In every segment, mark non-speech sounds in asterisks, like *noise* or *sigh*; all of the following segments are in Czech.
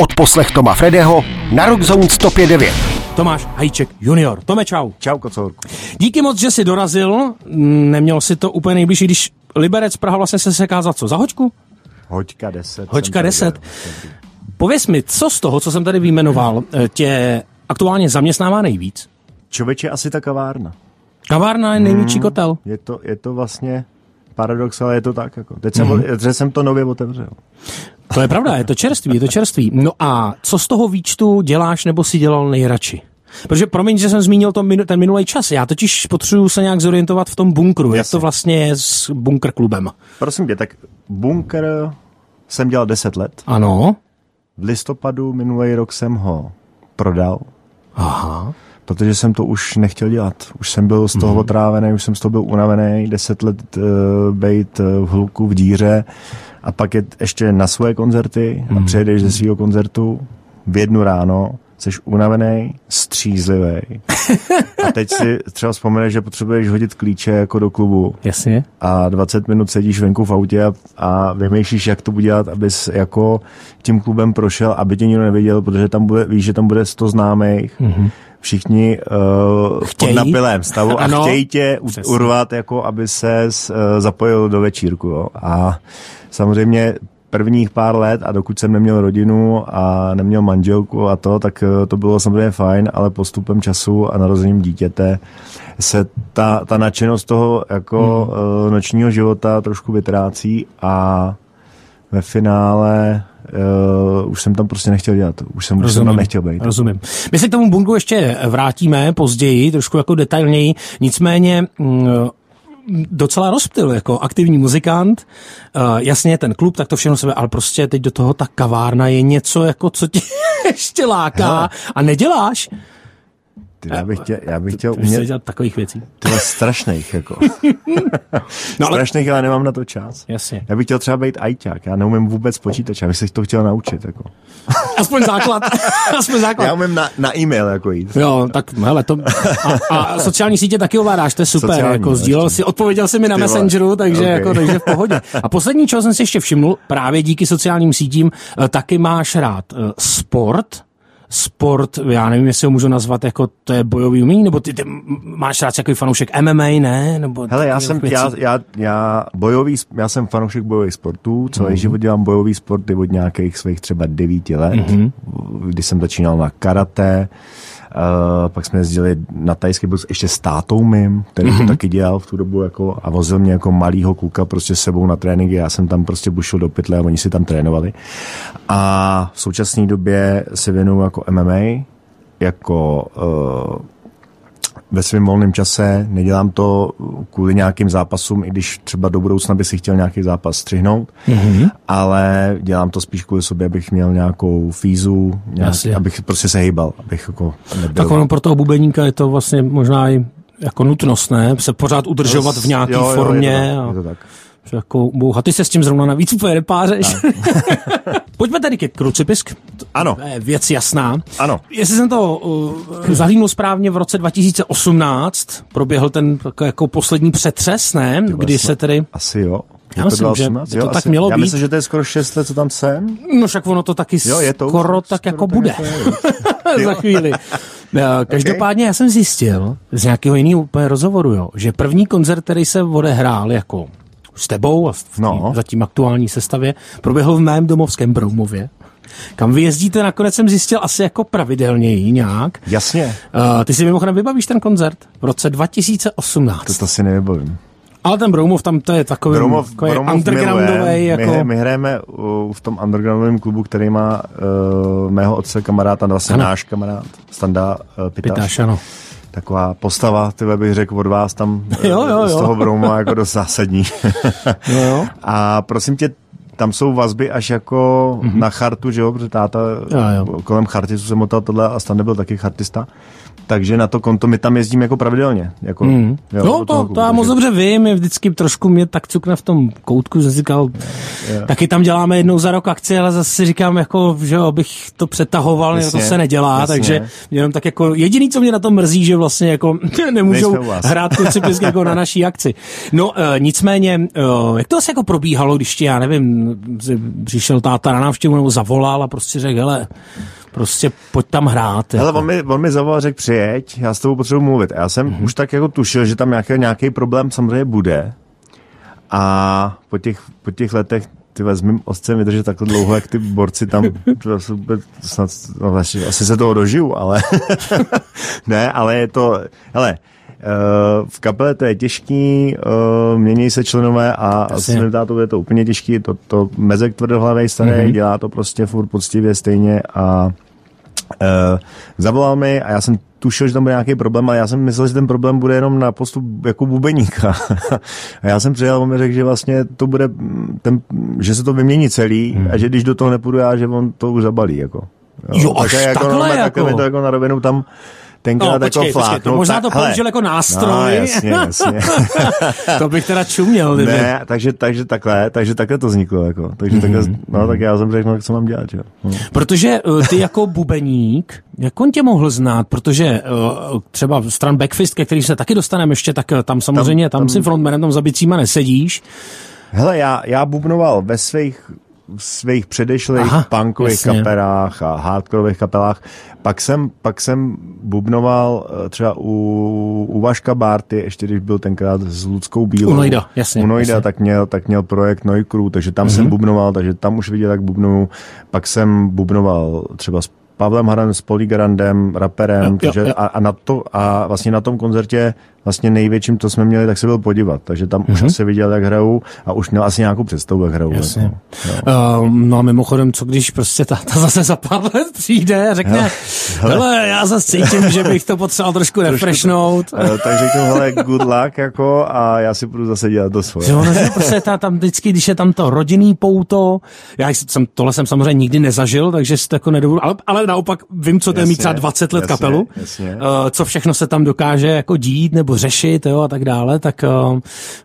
Od poslech Toma Fredeho na Rockzone 105.9. Tomáš Hajček junior. Tome, čau. Čau, kocourku. Díky moc, že jsi dorazil. Neměl si to úplně nejbližší, když Liberec Praha vlastně se seká za co? Za hoďku? Hoďka 10. Hoďka 10. Pověz mi, co z toho, co jsem tady vyjmenoval, tě aktuálně zaměstnává nejvíc? Člověče, asi ta kavárna. Kavárna je největší hmm, kotel. Je to, je to vlastně paradox, ale je to tak. Jako. Teď jsem, mm-hmm. jsem to nově otevřel. To je pravda, je to čerstvý, je to čerstvý. No a co z toho výčtu děláš nebo si dělal nejradši? Protože promiň, že jsem zmínil to, ten minulý čas. Já totiž potřebuji se nějak zorientovat v tom bunkru. Jasně. Jak to vlastně je s bunker klubem? Prosím tě, tak bunker jsem dělal 10 let. Ano. V listopadu minulý rok jsem ho prodal. Aha protože jsem to už nechtěl dělat. Už jsem byl z toho mm. otrávený, už jsem z toho byl unavený, deset let uh, bejt uh, v hluku, v díře a pak je ještě na svoje koncerty mm. a mhm. přejdeš ze svého koncertu v jednu ráno, jsi unavený, střízlivý. *laughs* A teď si třeba vzpomeneš, že potřebuješ hodit klíče jako do klubu. Jasně. A 20 minut sedíš venku v autě a, a vymýšlíš, jak to udělat, abys jako tím klubem prošel, aby tě nikdo neviděl, protože tam bude, víš, že tam bude 100 známých. Mm-hmm všichni uh, pod napilém stavu a chtějí tě Přesně. urvat, jako aby se uh, zapojil do večírku. Jo. A samozřejmě prvních pár let a dokud jsem neměl rodinu a neměl manželku a to, tak uh, to bylo samozřejmě fajn, ale postupem času a narozením dítěte se ta, ta nadšenost toho jako hmm. uh, nočního života trošku vytrácí a ve finále uh, už jsem tam prostě nechtěl dělat. Už jsem, už jsem tam nechtěl být. Rozumím. My se k tomu bungu ještě vrátíme později, trošku jako detailněji. Nicméně mm, docela rozptyl jako aktivní muzikant. Uh, jasně, ten klub, tak to všechno sebe, ale prostě teď do toho ta kavárna je něco, jako co tě *laughs* ještě láká Hele. a neděláš. Ty, já bych chtěl, já bych chtěl umět... dělat takových věcí. Tyhle strašných, jako. *laughs* no, ale... Strašných, ale nemám na to čas. Jasně. Já bych chtěl třeba být ajťák, já neumím vůbec počítač, já bych se to chtěl naučit, jako. *laughs* Aspoň základ. *laughs* Aspoň základ. Já umím na, na e-mail, jako jít. Jo, tak hele, to... A, a sociální sítě taky ovládáš, to je super, sociální, jako sdílel si, odpověděl si mi na Messengeru, takže okay. jako, takže v pohodě. A poslední, čeho jsem si ještě všimnul, právě díky sociálním sítím, eh, taky máš rád eh, sport, sport, já nevím, jestli ho můžu nazvat jako to je bojový umění, nebo ty, ty máš rád jako fanoušek MMA, ne? Nebo Hele, já jsem, já, já, já, bojový, já jsem fanoušek bojových sportů, celý mm-hmm. život dělám bojový sporty od nějakých svých třeba devíti let, mm-hmm. kdy jsem začínal na karate, Uh, pak jsme jezdili na tajský bus ještě s tátou mým, který mm-hmm. to mhm. taky dělal v tu dobu jako, a vozil mě jako malýho kluka prostě s sebou na tréninky. Já jsem tam prostě bušil do pytle a oni si tam trénovali. A v současné době se věnuju jako MMA, jako uh, ve svém volném čase, nedělám to kvůli nějakým zápasům, i když třeba do budoucna by si chtěl nějaký zápas střihnout, mm-hmm. ale dělám to spíš kvůli sobě, abych měl nějakou fízu, nějak, abych prostě se hýbal, abych jako nebyl. Tak ono pro toho bubeníka je to vlastně možná i jako nutnost, ne? Se pořád udržovat v nějaké formě. Je to tak. Je to tak jako bouha. Ty se s tím zrovna navíc úplně nepářeš. *laughs* Pojďme tady ke Krucipisk. Ano. Věc jasná. Ano. Jestli jsem to uh, zahlídnul správně, v roce 2018 proběhl ten jako, poslední přetřes, ne? Kdy se tedy... Asi jo. Já myslím, že to jo, tak asi. mělo Já být. myslím, že to je skoro 6 let, co tam jsem. No však ono to taky jo, je to skoro tak skoro jako tak bude. Jako *laughs* Za chvíli. *laughs* Každopádně okay. já jsem zjistil z nějakého jiného úplně rozhovoru, jo, že první koncert, který se odehrál jako s tebou a v no. zatím aktuální sestavě, proběhl v mém domovském Broumově. Kam vy jezdíte, nakonec jsem zjistil asi jako pravidelněji nějak. Jasně. Uh, ty si mimochodem vybavíš ten koncert v roce 2018. To, to si nevybavím. Ale ten Broumov tam to je takový, Broumov, takový Broumov undergroundový. Jako... My, my hrajeme uh, v tom undergroundovém klubu, který má uh, mého otce kamaráda, vlastně ano. náš kamarád, Standa uh, Pitáš. Pitáš ano taková postava, ty bych řekl od vás tam jo, *laughs* jo, jo. z toho Brouma jako dost zásadní. *laughs* jo, jo. A prosím tě, tam jsou vazby až jako mm-hmm. na chartu, že jo, protože táta jo, jo. kolem chartistu se motal tohle a Stan byl taky chartista takže na to konto my tam jezdíme jako pravidelně. Jako, mm. jo, no to, to já moc dobře vím, je vždycky trošku mě tak cukne v tom koutku, že říkal, yeah. taky tam děláme jednou za rok akci, ale zase si říkám, jako, že jo, bych to přetahoval, jasně, to se nedělá, jasně. takže jenom tak jako jediný, co mě na tom mrzí, že vlastně jako *laughs* nemůžou hrát kluci jako na naší akci. No uh, nicméně, uh, jak to asi jako probíhalo, když ti, já nevím, přišel táta na návštěvu nebo zavolal a prostě řekl, hele, prostě pojď tam hrát. Hele, jako. on, mi, on mi zavolal, řekl přijeď, já s tebou potřebuji mluvit. A já jsem mm-hmm. už tak jako tušil, že tam nějaký, nějaký problém samozřejmě bude. A po těch, po těch letech ty s mým otcem vydržet takhle dlouho, jak ty borci tam, to snad, no, vlastně, asi se toho dožiju, ale *laughs* ne, ale je to, hele, Uh, v kapele to je těžký, uh, mění se členové a s tátou je to úplně těžký, to, to mezek tvrdohlavý starý, mm-hmm. dělá to prostě furt poctivě stejně a uh, zavolal mi a já jsem tušil, že tam bude nějaký problém, ale já jsem myslel, že ten problém bude jenom na postup jako bubeníka. *laughs* a já jsem přijel, on mi řekl, že vlastně to bude, ten, že se to vymění celý hmm. a že když do toho nepůjdu já, že on to už zabalí. Jako. Jo, jo až jako, takhle jako. Takhle mi to jako na rovinu tam tenkrát no, počkej, jako fláknout. to možná to použil hele, jako nástroj. No, jasně, jasně. *laughs* to bych teda čuměl. Ne, takže, takže takhle, takže takhle to vzniklo. Jako. Takže mm-hmm. takhle, no tak já jsem řekl, no, co mám dělat. Jo. No. Protože uh, ty jako bubeník, jak on tě mohl znát? Protože uh, třeba stran Backfist, ke který se taky dostaneme ještě, tak uh, tam samozřejmě, tam, tam, tam si frontmanem, tam za bicíma nesedíš. Hele, já, já bubnoval ve svých svých předešlých Aha, punkových jasně. kapelách a hardkorových kapelách. Pak jsem, pak jsem bubnoval eh, třeba u, u Vaška Barty, ještě když byl tenkrát s Ludskou Bílou. U Noida, jasně. U Noida, jasně. tak měl, tak měl projekt Noikru, takže tam mm-hmm. jsem mhm. bubnoval, takže tam už viděl, jak bubnuju. Pak jsem bubnoval třeba s Pavlem Haran s Poligrandem, raperem, jo, takže jo, jo. A, a, na to, a vlastně na tom koncertě vlastně největším, co jsme měli, tak se byl podívat. Takže tam mm-hmm. už mhm. asi viděl, jak hrajou a už měl asi nějakou představu, jak hrajou. Jasně. Jako, uh, no a mimochodem, co když prostě ta, ta zase za pár let přijde a řekne, hele, hele já zase cítím, že bych to potřeboval trošku refreshnout. uh, tak řeknu, hele, good luck, jako, a já si budu zase dělat to svoje. Jo, no, prostě ta, tam vždycky, když je tam to rodinný pouto, já jsem, tohle jsem samozřejmě nikdy nezažil, takže si to jako nedovolil, ale, ale naopak vím, co to je mít třeba 20 let jasně, kapelu, jasně. Uh, co všechno se tam dokáže jako dít, nebo řešit jo, a tak dále, tak uh,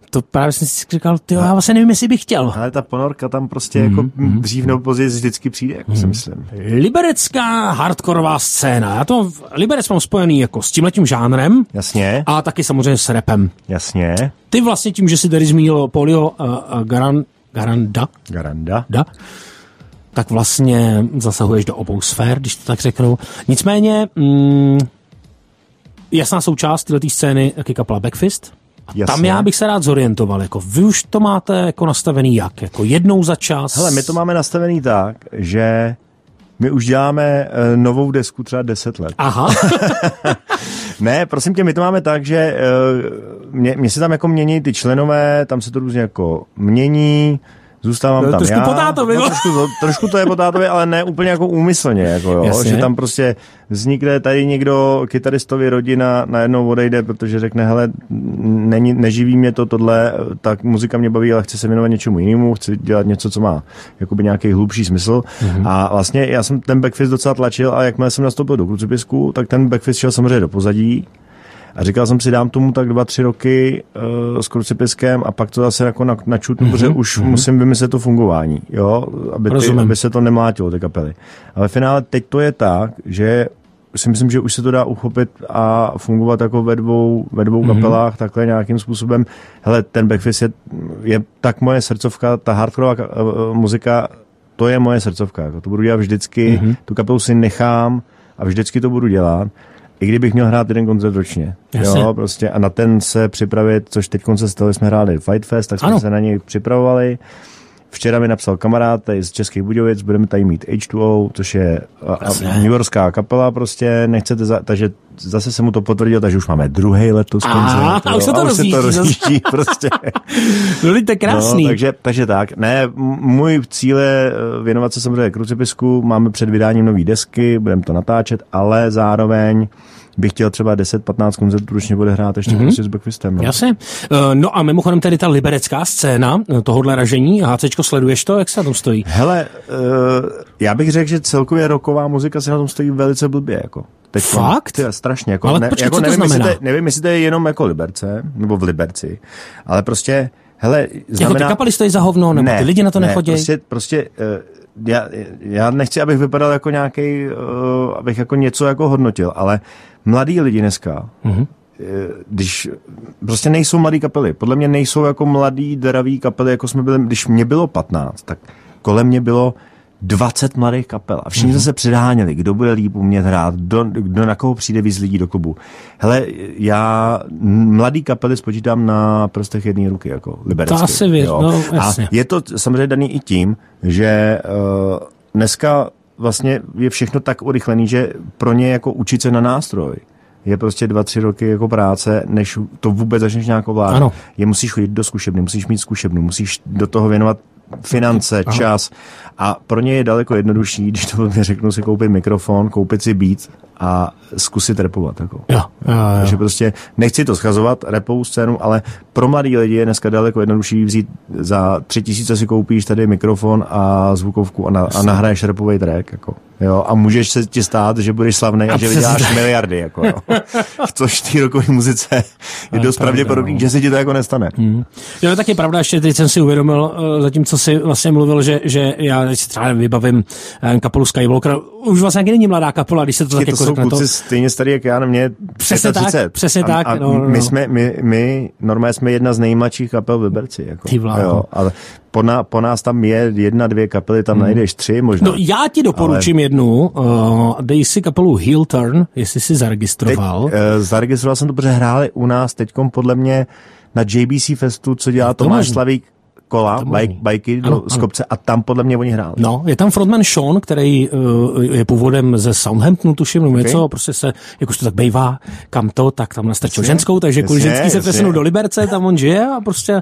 to právě jsem si říkal, ty já vlastně nevím, jestli bych chtěl. Ale ta ponorka tam prostě mm, jako mm, dřív nebo později vždycky přijde, jako mm. si myslím. Liberecká hardkorová scéna. Já to Liberec mám spojený jako s tímhletím žánrem. Jasně. A taky samozřejmě s repem. Jasně. Ty vlastně tím, že si tady zmínil Polio uh, uh, Garan, Garanda. Garanda. Da, tak vlastně zasahuješ do obou sfér, když to tak řeknu. Nicméně, mm, jasná součást této scény je kapela Backfist. Jasně. Tam já bych se rád zorientoval. Jako vy už to máte jako nastavený jak? Jako jednou za čas? Hele, my to máme nastavený tak, že my už děláme uh, novou desku třeba 10 let. Aha. *laughs* ne, prosím tě, my to máme tak, že uh, mě, mě se tam jako mění ty členové, tam se to různě jako mění, zůstávám no, tam trošku já. Potátovi, no, trošku, trošku to je potátovi, ale ne úplně jako úmyslně, jako jo, že tam prostě vznikne tady někdo, kytaristovi rodina najednou odejde, protože řekne, hele, není, neživí mě to tohle, tak muzika mě baví, ale chci se věnovat něčemu jinému, chci dělat něco, co má jakoby nějaký hlubší smysl. Mm-hmm. A vlastně já jsem ten backfist docela tlačil a jakmile jsem nastoupil do krucipisku, tak ten backfist šel samozřejmě do pozadí a říkal jsem si, dám tomu tak dva, tři roky uh, s krucipiskem a pak to zase jako na, načutnu, mm-hmm. protože už mm-hmm. musím vymyslet to fungování, jo, aby, ty, aby se to nemlátilo, ty kapely. Ale v finále teď to je tak, že si myslím, že už se to dá uchopit a fungovat jako ve dvou, ve dvou mm-hmm. kapelách takhle nějakým způsobem. Hele, ten Backfist je, je tak moje srdcovka, ta hardcoreová uh, muzika, to je moje srdcovka. Jako to budu dělat vždycky, mm-hmm. tu kapelu si nechám a vždycky to budu dělat i kdybych měl hrát jeden koncert ročně. Jasně. Jo, prostě a na ten se připravit, což teď se stalo, jsme hráli Fight Fest, tak jsme ano. se na něj připravovali. Včera mi napsal kamarád tady z Českých Budějovic, budeme tady mít H2O, což je New Yorkská kapela prostě, nechcete, za, takže zase se mu to potvrdil, takže už máme druhý letos koncert. A už se to rozjíždí. to rozjíždí *laughs* prostě. no, to krásný. No, takže, takže tak. Ne, můj cíl je eh, věnovat se samozřejmě krucipisku, máme před vydáním nové desky, budeme to natáčet, ale zároveň bych chtěl třeba 10-15 koncertů ročně bude hrát ještě mm-hmm. prostě s Backfistem. No. Jasně. Uh, no a mimochodem tedy ta liberecká scéna eh, tohohle ražení, HCčko, sleduješ to, jak se na tom stojí? Hele, uh, já bych řekl, že celkově roková muzika se na tom stojí velice blbě. Jako. Teď Fakt? Je strašně. Jako, ale ne, počkej, jako co nevím, to znamená? Jestli to, nevím, jestli to je jenom jako Liberce, nebo v Liberci, ale prostě, hele, znamená... Jako ty kapely stojí za hovno, nebo ne, ty lidi na to ne, nechodí? Prostě, prostě uh, já, já nechci, abych vypadal jako nějaký, uh, abych jako něco jako hodnotil, ale mladí lidi dneska, mm-hmm. když prostě nejsou mladý kapely. Podle mě nejsou jako mladý, dravý kapely, jako jsme byli, když mě bylo 15, tak kolem mě bylo 20 mladých kapel a všichni mm-hmm. se předháněli, kdo bude líp umět hrát, kdo, kdo na koho přijde víc lidí do klubu. Hele, já mladý kapely spočítám na prostech jedné ruky, jako liberecky. To asi věř, no jasně. A je to samozřejmě daný i tím, že uh, dneska vlastně je všechno tak urychlený, že pro ně jako učit se na nástroj je prostě dva, tři roky jako práce, než to vůbec začneš nějak ovládat. Je musíš chodit do zkušebny, musíš mít zkušebnu, musíš do toho věnovat finance, Aha. čas. A pro ně je daleko jednodušší, když to řeknu, si koupit mikrofon, koupit si beat a zkusit repovat. Jako. Jo, jo, jo. Takže prostě nechci to schazovat, repovou scénu, ale pro mladý lidi je dneska daleko jednodušší vzít za tři tisíce si koupíš tady mikrofon a zvukovku a, na, a nahraješ repový track. Jako. Jo, a můžeš se ti stát, že budeš slavný a, a že vyděláš miliardy. Jako, jo. *laughs* Což v té rokové muzice je dost pravděpodobný, no. že se ti to jako nestane. Hmm. Jo, tak je pravda, ještě teď jsem si uvědomil, eh, zatímco si vlastně mluvil, že, že já si třeba vybavím eh, kapelu Skywalker, už vlastně není mladá kapela, když se to tak jako jsou kluci to... stejně starý jak já, na mě Přesně 35. tak, přesně a, tak. A no, no. My, jsme, my, my normálně jsme jedna z nejmladších kapel v Liberci. Jako. Ty jo, ale po, na, po nás tam je jedna, dvě kapely, tam hmm. najdeš tři možná. No já ti doporučím ale... jednu, uh, dej si kapelu Heel Turn, jestli jsi zaregistroval. Teď, uh, zaregistroval jsem to, protože hráli u nás teďkom podle mě na JBC Festu, co dělá to Tomáš Slavík, kola, bike, bajky do z kopce a tam podle mě oni hráli. No, je tam frontman Sean, který uh, je původem ze Southamptonu, tuším, okay. něco, prostě se, jak už to tak bývá, kam to, tak tam nastrčil ženskou, takže kvůli ženský se přesunul do Liberce, tam on žije a prostě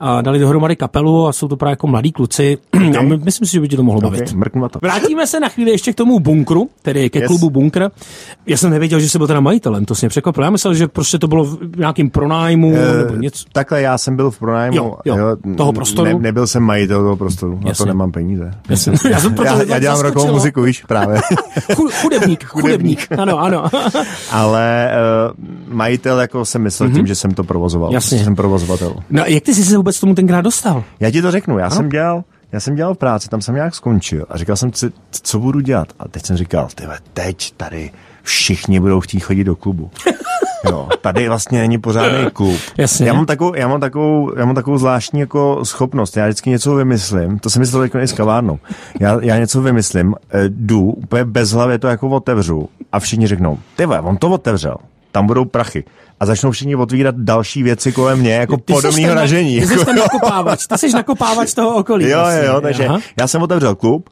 a dali dohromady kapelu a jsou to právě jako mladí kluci. Okay. A my, myslím si, že by ti to mohlo okay. bavit. to. Vrátíme se na chvíli ještě k tomu bunkru, tedy ke yes. klubu Bunkr. Já jsem nevěděl, že se byl teda majitelem, to mě překvapilo. Já myslel, že prostě to bylo v nějakým pronájmu uh, nebo něco. Takhle já jsem byl v pronájmu. Jo, jo, jo toho prostoru. Ne, nebyl jsem majitel toho prostoru, Jasně. na to nemám peníze. Jasně. Já, jsem já, já dělám rokovou muziku, víš, právě. *laughs* chudebník, chudebník, ano, ano. *laughs* Ale uh, majitel jako jsem myslel mm-hmm. tím, že jsem to provozoval. Jasně. Jsem provozovatel. No jak ty jsi se vůbec tomu tenkrát dostal? Já ti to řeknu, já no. jsem dělal já jsem dělal práci, tam jsem nějak skončil a říkal jsem, co, co budu dělat. A teď jsem říkal, tyhle, teď tady všichni budou chtít chodit do klubu. *laughs* Jo, tady vlastně není pořádný klub. Jasně. Já mám takovou, já mám takovou, já mám takovou zvláštní jako schopnost. Já vždycky něco vymyslím. To jsem myslel jako i s kavárnou. Já, já něco vymyslím, eh, jdu, úplně bez hlavy to jako otevřu a všichni řeknou, ty on to otevřel tam budou prachy. A začnou všichni otvírat další věci kolem mě, jako podobného ražení. Ty jsi ten *laughs* nakopávač, ty jsi nakopávač toho okolí. Jo, jo, jo, takže Aha. já jsem otevřel klub,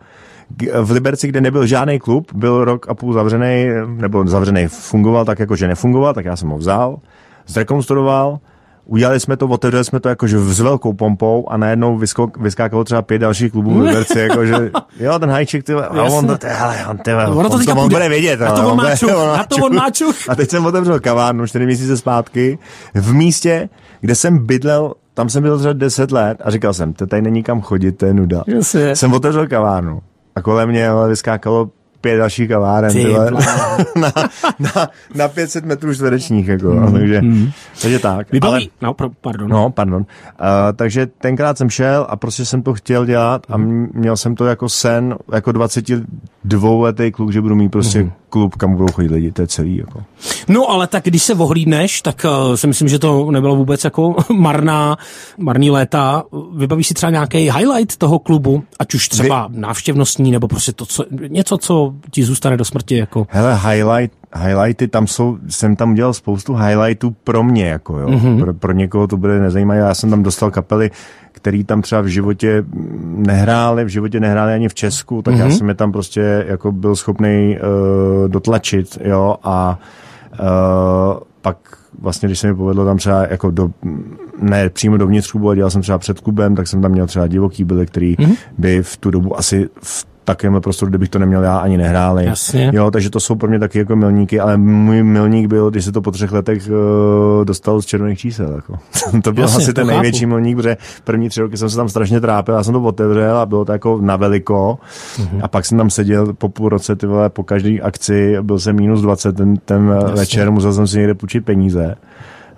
v Liberci, kde nebyl žádný klub, byl rok a půl zavřený, nebo zavřený fungoval tak, jako že nefungoval, tak já jsem ho vzal, zrekonstruoval, udělali jsme to, otevřeli jsme to jakože s velkou pompou a najednou vyskok, vyskákalo třeba pět dalších klubů v Liberci, jakože *laughs* jo, ten hajček, ty, a on to, ty, hele, on, ty, on, on, to, on bude vědět. Na to on má čuch, na to on má čuch. A teď jsem otevřel kavárnu čtyři měsíce zpátky v místě, kde jsem bydlel tam jsem byl třeba 10 let a říkal jsem, to tady není kam chodit, to je nuda. Jasně. Jsem otevřel kavárnu a kolem mě ale vyskákalo pět dalších kaváren tyhle, *laughs* na, na, na 500 metrů čtverečních. Jako, mm, takže, mm. takže tak. Vybaví. Ale, no, pro, pardon. No, pardon. Uh, takže tenkrát jsem šel a prostě jsem to chtěl dělat a měl jsem to jako sen, jako 22 letý kluk, že budu mít prostě mm. Klub, kam budou chodit lidi, to je celý. Jako. No, ale tak když se ohlídneš, tak uh, si myslím, že to nebylo vůbec jako *laughs* marná, marný léta. Vybavíš si třeba nějaký highlight toho klubu, ať už třeba Vy... návštěvnostní, nebo prostě to, co, něco, co ti zůstane do smrti. Jako. Hele, highlight, highlighty, tam jsou, jsem tam udělal spoustu highlightů pro mě, jako jo. Mm-hmm. Pro, pro někoho to bude nezajímavé. Já jsem tam dostal kapely, který tam třeba v životě nehráli, v životě nehráli ani v Česku, tak mm-hmm. já mhm. jsem je tam prostě jako byl schopný uh, dotlačit, jo, a uh, pak vlastně, když se mi povedlo tam třeba jako do, ne přímo dovnitř klubu, ale dělal jsem třeba před klubem, tak jsem tam měl třeba divoký byly, který mm-hmm. by v tu dobu asi v takovémhle prostoru, kdybych to neměl já, ani nehráli. Jasně. Jo, takže to jsou pro mě taky jako milníky, ale můj milník byl, když se to po třech letech uh, dostal z červených čísel. Jako. *laughs* to byl Jasně, asi ten chápu. největší milník, protože první tři roky jsem se tam strašně trápil, já jsem to otevřel a bylo to jako na veliko. Mm-hmm. A pak jsem tam seděl po půl roce, ty vole, po každé akci byl jsem minus 20 ten, ten večer, musel jsem si někde půjčit peníze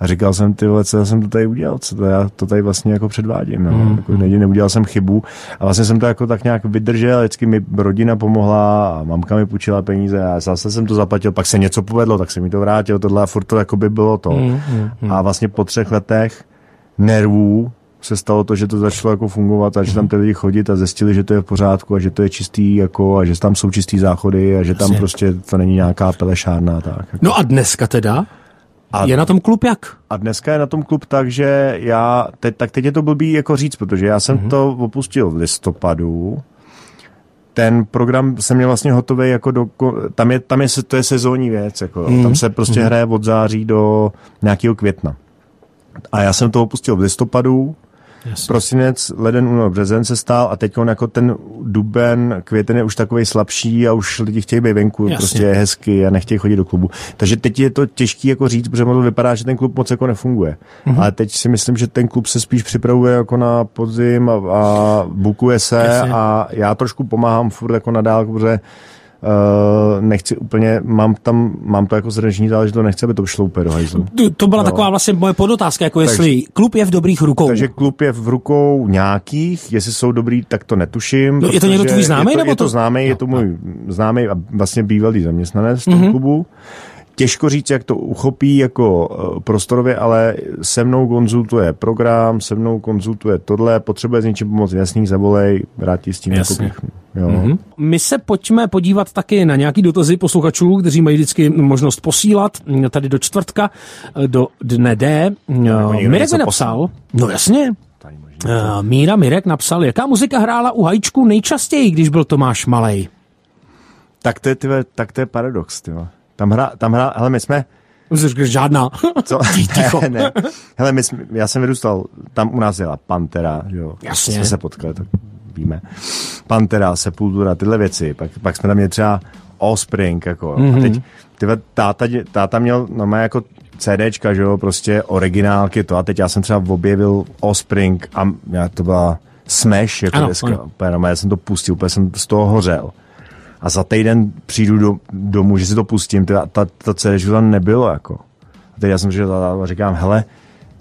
A říkal jsem, ty vole, co já jsem to tady udělal, co to já to tady vlastně jako předvádím. No. Mm. Jako, ne, neudělal jsem chybu a vlastně jsem to jako tak nějak vydržel, vždycky mi rodina pomohla a mamka mi půjčila peníze a zase jsem to zaplatil, pak se něco povedlo, tak se mi to vrátil, tohle a furt to jako by bylo to. Mm, mm, A vlastně po třech letech nervů se stalo to, že to začalo jako fungovat a že tam ty lidi chodit a zjistili, že to je v pořádku a že to je čistý jako a že tam jsou čistý záchody a že tam Jasně. prostě to není nějaká pelešárna. Tak, jako. No a dneska teda? A, je na tom klub jak? A dneska je na tom klub tak, že já, teď, tak teď je to blbý jako říct, protože já jsem mm-hmm. to opustil v listopadu, ten program jsem měl vlastně hotový jako do, tam je, tam je, to je sezónní věc, jako, mm. tam se prostě mm. hraje od září do nějakého května. A já jsem to opustil v listopadu, Jasně. Prosinec, leden, únor, březen se stál a teď on jako ten duben, květen je už takový slabší a už lidi chtějí být venku, Jasně. prostě je hezky a nechtějí chodit do klubu. Takže teď je to těžké jako říct, protože to vypadá, že ten klub moc jako nefunguje. Mm-hmm. Ale teď si myslím, že ten klub se spíš připravuje jako na podzim a, a bukuje se Jasně. a já trošku pomáhám furt jako na dálku, protože Uh, nechci úplně, mám tam, mám to jako zražení záležitost, nechci, aby to šlo úplně do hajzlu. To, to byla no. taková vlastně moje podotázka, jako takže, jestli klub je v dobrých rukou. Takže klub je v rukou nějakých, jestli jsou dobrý, tak to netuším. No, je to někdo tvůj známý? Je to, nebo je to, to známý, no. je to můj známý a vlastně bývalý zaměstnanec mm-hmm. klubu těžko říct, jak to uchopí jako eh, prostorově, ale se mnou konzultuje program, se mnou konzultuje tohle, potřebuje s něčím pomoct, jasný, zavolej, rád s tím jako bych, jo. Mm-hmm. My se pojďme podívat taky na nějaký dotazy posluchačů, kteří mají vždycky možnost posílat tady do čtvrtka, eh, do dne D. Eh, Mirek mi napsal, no jasně, Uh, Míra Mirek napsal, jaká muzika hrála u Hajčku nejčastěji, když byl Tomáš Malej? Tak to je, tyve, tak to je paradox, tyve. Tam hra, tam hra, hele, my jsme... Žádná. Co? *laughs* Ticho. *laughs* ne, ne. Hele, my jsme, já jsem vyrůstal, tam u nás jela Pantera, jo. Jasně. Jsme se potkali, tak víme. Pantera, Sepultura, tyhle věci. Pak, pak jsme tam měli třeba Offspring, jako. Mm-hmm. A mhm. teď tyhle, táta, táta měl normálně jako CDčka, že jo, prostě originálky to. A teď já jsem třeba objevil Offspring a já to byla Smash, jako ano, deska. Ano. já jsem to pustil, úplně jsem z toho hořel a za týden přijdu do, domů, že si to pustím, ta, ta, ta CD tam nebylo, jako. A teď já jsem říkal, a říkám, hele,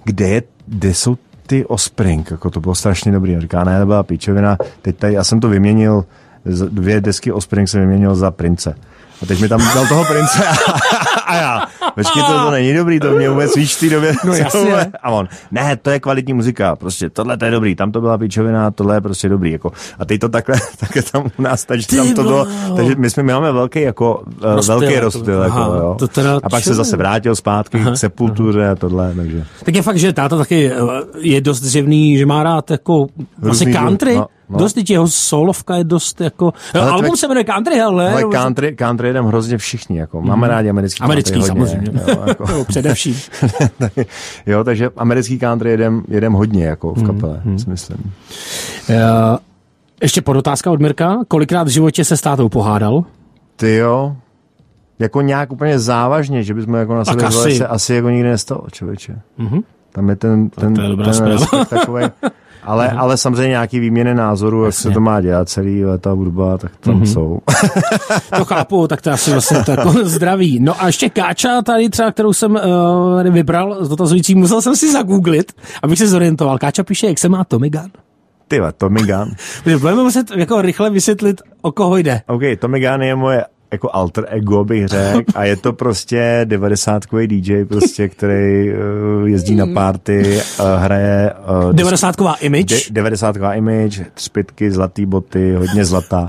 kde, je, kde jsou ty Ospring, jako to bylo strašně dobrý. A říká, ne, to byla píčovina, teď tady, já jsem to vyměnil, dvě desky Ospring jsem vyměnil za Prince. A teď mi tam dal toho prince a, *laughs* a já, počkej, to, to není dobrý, to mě vůbec víš v té době. No jasně. A on, ne, to je kvalitní muzika, prostě tohle to je dobrý, tam to byla píčovina, tohle je prostě dobrý. Jako. A teď to takhle, *laughs* takhle tam u nás, takže tam to bylo, takže my jsme, my máme velký, jako, eh, rozptyl, velký rozptyl. Jako, jo. To teda a pak se zase vrátil zpátky aha, k sepultuře aha. a tohle. Takže. Tak je fakt, že táta taky eh, je dost zjevný, že má rád jako asi country. No No. Dost jeho solovka je dost jako... Ale album se jmenuje Country, ale... Ale country, country jedem hrozně všichni, jako. Máme mm. rádi americký Americký country samozřejmě. Hodně, jo, jako. *laughs* Především. *laughs* jo, takže americký country jedem, jedem hodně, jako v mhm, kapele, mm. si myslím. Uh, ještě podotázka od Mirka. Kolikrát v životě se s tátou pohádal? Ty jo, jako nějak úplně závažně, že bychom jako na sebe asi. se asi jako nikdy nestalo, člověče. Mm-hmm. Tam je ten, ten, to je ten takový, *laughs* ale, mm-hmm. ale samozřejmě nějaký výměny názoru, jak se to má dělat celý leta hudba, tak tam mm-hmm. jsou. *laughs* to chápu, tak to asi vlastně to jako *laughs* zdraví. No a ještě Káča tady třeba, kterou jsem uh, vybral z dotazující, musel jsem si zagooglit, abych se zorientoval. Káča píše, jak se má Tommy Gun. Ty Tommy Gun. *laughs* Budeme muset jako rychle vysvětlit, o koho jde. OK, Tommy Gun je moje jako alter ego bych řekl a je to prostě 90 DJ prostě, který uh, jezdí na party, uh, hraje... Uh, 90 image? 90 image, třpitky, zlatý boty, hodně zlata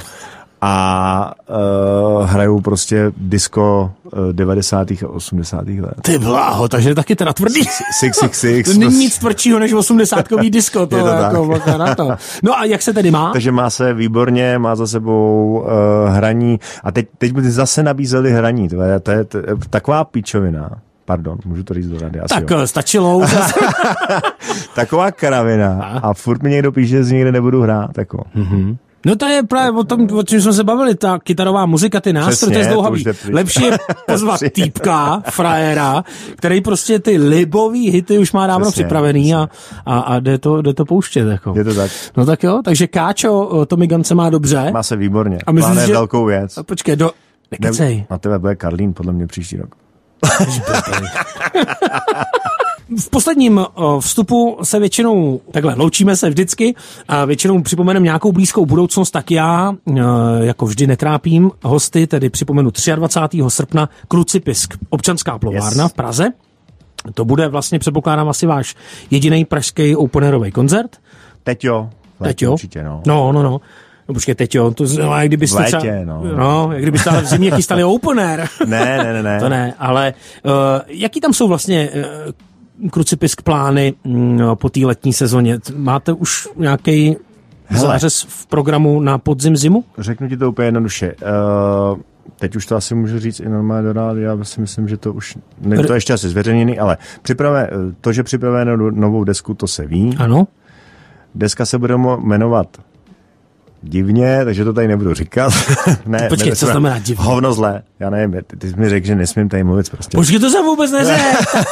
a uh, hrajou prostě disco uh, 90. a 80. let. Ty bláho, takže taky teda tvrdý. 666. to není prostě. nic tvrdšího než 80 disco. To, *laughs* je to jako, na to. No a jak se tedy má? Takže má se výborně, má za sebou uh, hraní a teď, teď by zase nabízeli hraní. To je, to je, to je taková píčovina. Pardon, můžu to říct do rady. Asi tak jo. stačilo. *laughs* Taková kravina. A? a furt mi někdo píše, že někde nebudu hrát. Jako. Mm-hmm. No to je právě o tom, o čem jsme se bavili, ta kytarová muzika, ty nástroje, to je zdlouhavý. Lepší je *laughs* pozvat týpka, frajera, který prostě ty libový hity už má dávno přesně, připravený. A, a, a jde, to, jde to pouštět. Jako. Je to tak. No tak jo, takže Káčo, Tommy Gance má dobře. Má se výborně. A myslíš, že... velkou věc. A počkej, do... Nekecej. Na tebe bude Karlín podle mě příští rok. V posledním vstupu se většinou, takhle, loučíme se vždycky a většinou připomeneme nějakou blízkou budoucnost, tak já, jako vždy netrápím hosty, tedy připomenu 23. srpna Krucipisk, občanská plovárna yes. v Praze. To bude vlastně, předpokládám, asi váš jediný pražský openerový koncert. Teď jo. Teď jo? Určitě, no. No, no, no. No počkej, teď jo, to no, jak kdybyste létě, třeba, no. no. jak kdybyste ale v zimě chystali opener. *laughs* ne, ne, ne, ne. To ne, ale uh, jaký tam jsou vlastně uh, krucipisk plány um, po té letní sezóně? Máte už nějaký zářez v programu na podzim zimu? Řeknu ti to úplně jednoduše. Uh, teď už to asi můžu říct i normálně do rády, já si myslím, že to už, není to ještě asi zveřejněný, ale připravé, to, že připravujeme novou desku, to se ví. Ano. Deska se bude jmenovat divně, takže to tady nebudu říkat. *laughs* ne, Počkej, ne, co znamená divně? Hovno zle. Já nevím, ty, ty jsi mi řekl, že nesmím tady mluvit prostě. Počkej, to jsem vůbec neřekl.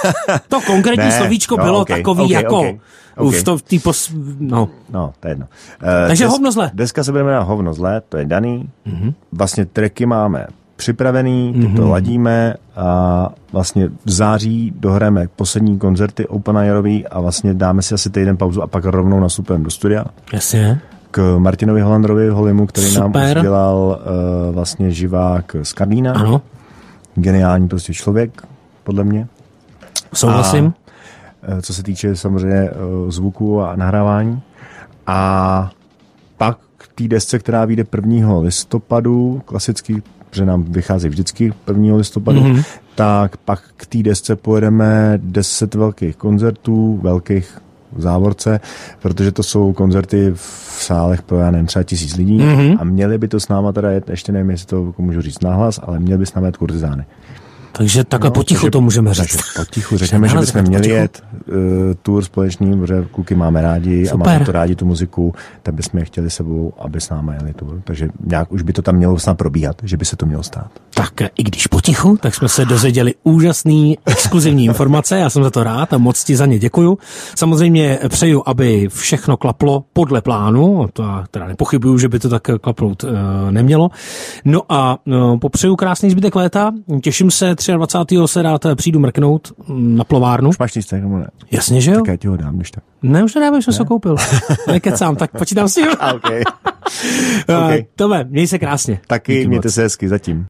*laughs* to konkrétní ne, slovíčko no, bylo okay, takový okay, jako... Okay. Okay. Už to v tý pos... No. No, to je jedno. Uh, Takže des, hovno zle. Deska se bude jmenovat Hovno zle, to je daný. Mm-hmm. Vlastně treky máme připravený, ty mm-hmm. to ladíme a vlastně v září dohráme poslední koncerty Open Airový a vlastně dáme si asi týden pauzu a pak rovnou nastupujeme do studia. Jasně k Martinovi Holandrovi Holimu, který Super. nám už dělal uh, vlastně živák z Karlína. Ano. Geniální prostě člověk, podle mě. Souhlasím. A, uh, co se týče samozřejmě uh, zvuku a nahrávání. A pak k té desce, která vyjde 1. listopadu, klasický, protože nám vychází vždycky 1. listopadu, mm-hmm. tak pak k té desce pojedeme 10 velkých koncertů, velkých v závorce, protože to jsou koncerty v sálech pro, já nevím, třeba tisíc lidí mm-hmm. a měli by to s náma teda jet, ještě nevím, jestli to můžu říct nahlas, ale měli by s náma jet kurtizány. Takže takhle no, potichu takže, to můžeme říct. Potichu řekneme, že bychom měli potichu. jet uh, tour společný, protože kluky máme rádi Super. a máme to rádi tu muziku, tak bychom je chtěli sebou, aby s námi jeli tour. Takže nějak už by to tam mělo snad probíhat, že by se to mělo stát. Tak i když potichu, tak jsme se dozvěděli úžasný exkluzivní informace, já jsem za to rád a moc ti za ně děkuju. Samozřejmě přeju, aby všechno klaplo podle plánu, to já teda nepochybuju, že by to tak klapnout uh, nemělo. No a uh, popřeju krásný zbytek léta, těším se 23. se rád přijdu mrknout na plovárnu. Lístek, nebo ne? Jasně, že jo? Tak já ti ho dám, když tak. Ne, už to dávám, jsem se koupil. *laughs* Nekecám, tak počítám si ho. *laughs* okay. *laughs* okay. Tome, měj se krásně. Taky, Díky mějte moc. se hezky zatím.